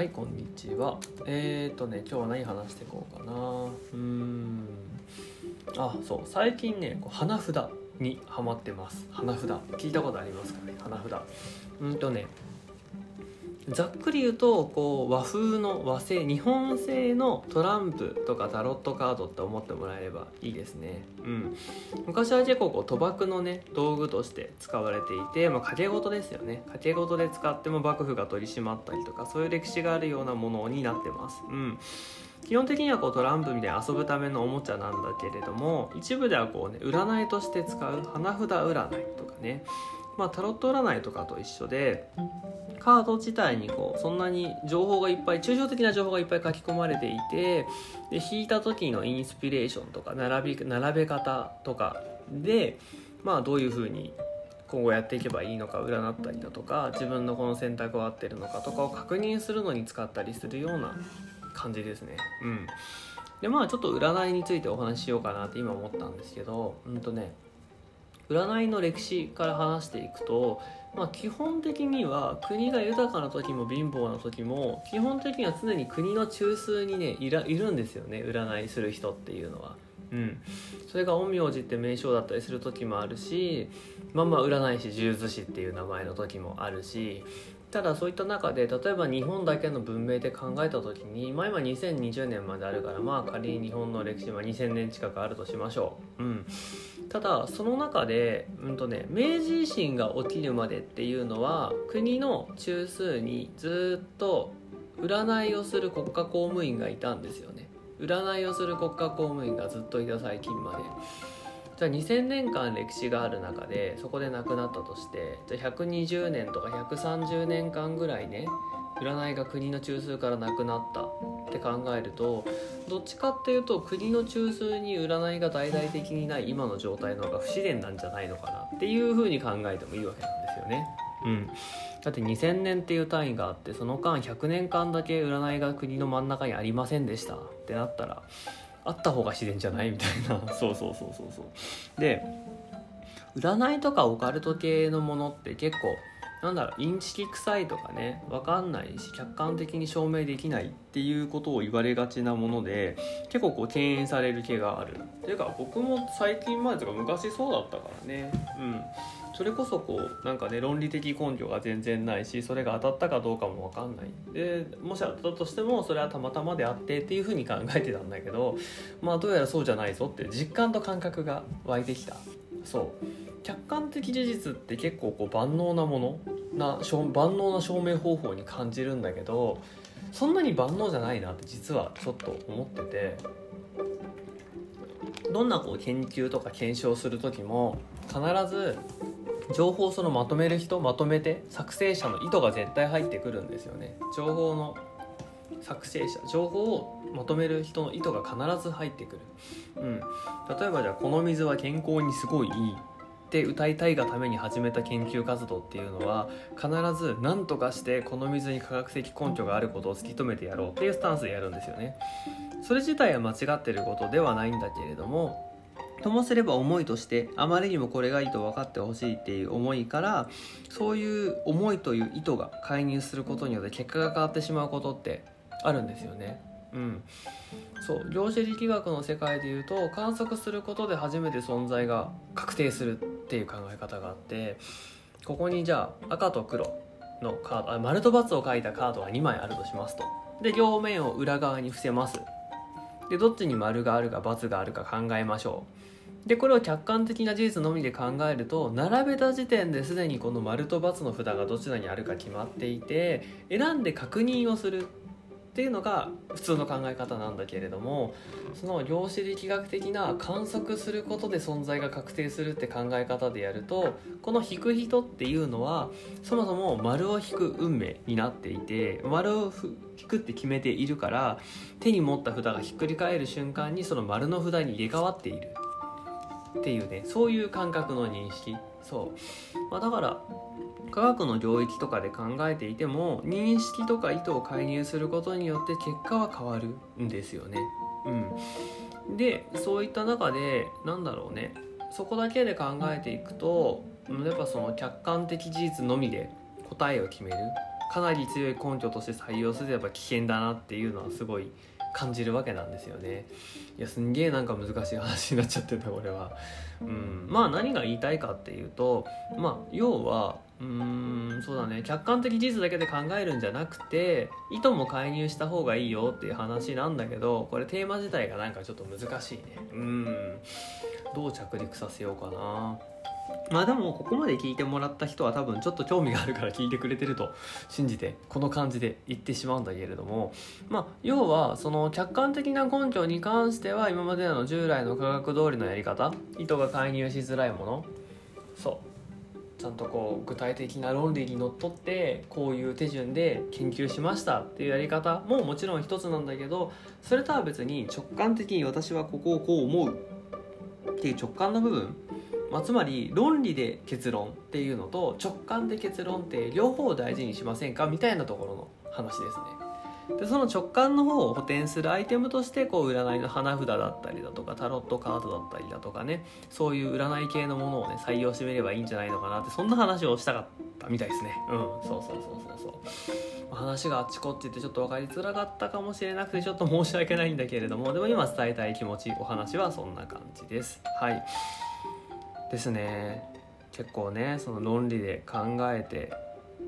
はいこんにちは。えーとね今日は何話していこうかな。うん。あそう最近ねこう花札にハマってます。花札。聞いたことありますかね？花札。うんとねざっくり言うとこう和風の和製日本製のトランプとかタロットカードって思ってもらえればいいですね、うん、昔は結構こう賭博のね道具として使われていて、まあ、掛け事ですよね。掛け事で使っても幕府が取り締まったりとかそういう歴史があるようなものになってます、うん、基本的にはこうトランプみたいに遊ぶためのおもちゃなんだけれども一部ではこうね占いとして使う花札占いとかね。まあ、タロット占いとかと一緒でカード自体にこうそんなに情報がいっぱい抽象的な情報がいっぱい書き込まれていてで引いた時のインスピレーションとか並び並べ方とかで、まあ、どういうふうに今後やっていけばいいのか占ったりだとか自分のこの選択は合ってるのかとかを確認するのに使ったりするような感じですね。うんでまあちょっと占いについてお話ししようかなって今思ったんですけどうんとね占いの歴史から話していくと、まあ、基本的には国が豊かな時も貧乏な時も基本的には常に国の中枢にねいらいるんですよね占いする人っていうのは。うん、それが陰陽師って名称だったりする時もあるしまあまあ占い師呪術師っていう名前の時もあるしただそういった中で例えば日本だけの文明で考えた時に、まあ、今2020年まであるからまあ仮に日本の歴史は2000年近くあるとしましょう。うんただその中で、うんとね、明治維新が起きるまでっていうのは国の中枢にずっと占いをする国家公務員がいたんですよね。占いをする国家公務員がずっといた最近まで。じゃあ2000年間歴史がある中でそこで亡くなったとしてじゃあ120年とか130年間ぐらいね占いが国の中枢からなくなったって考えるとどっちかっていうと国の中枢に占いが大々的にない今の状態の方が不自然なんじゃないのかなっていうふうに考えてもいいわけなんですよね。うん、だって2000年っていう単位があってその間100年間だけ占いが国の真ん中にありませんでしたってなったらあった方が自然じゃないみたいな。そうそうそうそうそう。で占いとかオカルト系のものって結構なんだろうインチキ臭いとかね分かんないし客観的に証明できないっていうことを言われがちなもので結構こう敬遠される気がある。っていうか僕も最近前とか昔そうだったからね。うん。それこそこうなんかね論理的根拠が全然ないしそれが当たったかどうかも分かんない。でもし当たったとしてもそれはたまたまであってっていうふうに考えてたんだけどまあどうやらそうじゃないぞって実感と感覚が湧いてきた。そう。客観的事実って結構こう万能なものな万能な証明方法に感じるんだけどそんなに万能じゃないなって実はちょっと思ってて。どんなこう研究とか検証する時も必ず情報をそのまとめる人まとめて作成者の意図が絶対入ってくるんですよね。情報の作成者情報をまとめる人の意図が必ず入ってくる、うん、例えばじゃあこの水は健康にすごいいい。って歌いたいがために始めた研究活動っていうのは必ず何とかしてこの水に科学的根拠があることを突き止めてやろうっていうスタンスでやるんですよね。それ自体は間違ってることではないんだけれどもともすれば思いとしてあまりにもこれがいいと分かってほしいっていう思いからそういう思いという意図が介入することによって結果が変わってしまうことってあるんですよね。うん、そう量子力学の世界でいうと観測することで初めて存在が確定するっていう考え方があってここにじゃあ赤と黒のカードあ丸と×を書いたカードが2枚あるとしますと。で両面を裏側に伏せます。でどっちに丸があるか×があるか考えましょう。でこれを客観的な事実のみで考えると並べた時点ですでにこの丸と×の札がどちらにあるか決まっていて選んで確認をする。っていうのが普通の考え方なんだけれどもその量子力学的な観測することで存在が確定するって考え方でやるとこの引く人っていうのはそもそも丸を引く運命になっていて丸を引くって決めているから手に持った札がひっくり返る瞬間にその丸の札に入れ替わっている。っていうねそういう感覚の認識。そう、まあ、だから科学の領域とかで考えていても認識とか意図を介入することによって結果は変わるんですよね。うん、でそういった中でなんだろうね。そこだけで考えていくとやっぱその客観的事実のみで答えを決める。かなり強い根拠として採用すれば危険だなっていうのはすごい感じるわけなんですよね。いやすんげえなんか難しい話になっちゃってたこれは。うん。まあ何が言いたいかっていうとまあ要はうーんそうだね。客観的事実だけで考えるんじゃなくて意図も介入した方がいいよっていう話なんだけどこれテーマ自体がなんかちょっと難しいね。うん。どう着陸させようかな。まあでもここまで聞いてもらった人は多分ちょっと興味があるから聞いてくれてると信じてこの感じで言ってしまうんだけれどもまあ要はその客観的な根拠に関しては今までの従来の科学通りのやり方意図が介入しづらいものそうちゃんとこう具体的な論理にのっとってこういう手順で研究しましたっていうやり方ももちろん一つなんだけどそれとは別に直感的に私はここをこう思うっていう直感の部分まあ、つまり論理で結論っていうのと直感で結論って両方を大事にしませんかみたいなところの話ですね。でその直感の方を補填するアイテムとしてこう占いの花札だったりだとかタロットカードだったりだとかねそういう占い系のものをね採用してみればいいんじゃないのかなってそんな話をしたかったみたいですね。うんそうそうそうそうそう。話があっちこっちってちょっと分かりづらかったかもしれなくてちょっと申し訳ないんだけれどもでも今伝えたい気持ちお話はそんな感じです。はい。ですね。結構ねその論理で考えて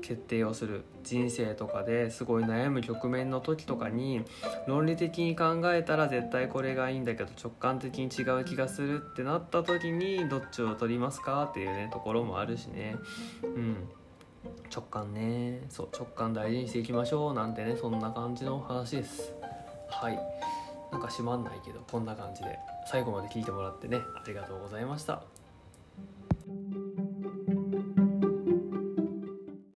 決定をする人生とかですごい悩む局面の時とかに論理的に考えたら絶対これがいいんだけど直感的に違う気がするってなった時にどっちを取りますかっていうねところもあるしね。うん。直感ね。そう直感大事にしていきましょうなんてねそんな感じの話です。はい。なんか閉まんないけどこんな感じで最後まで聞いてもらってねありがとうございました。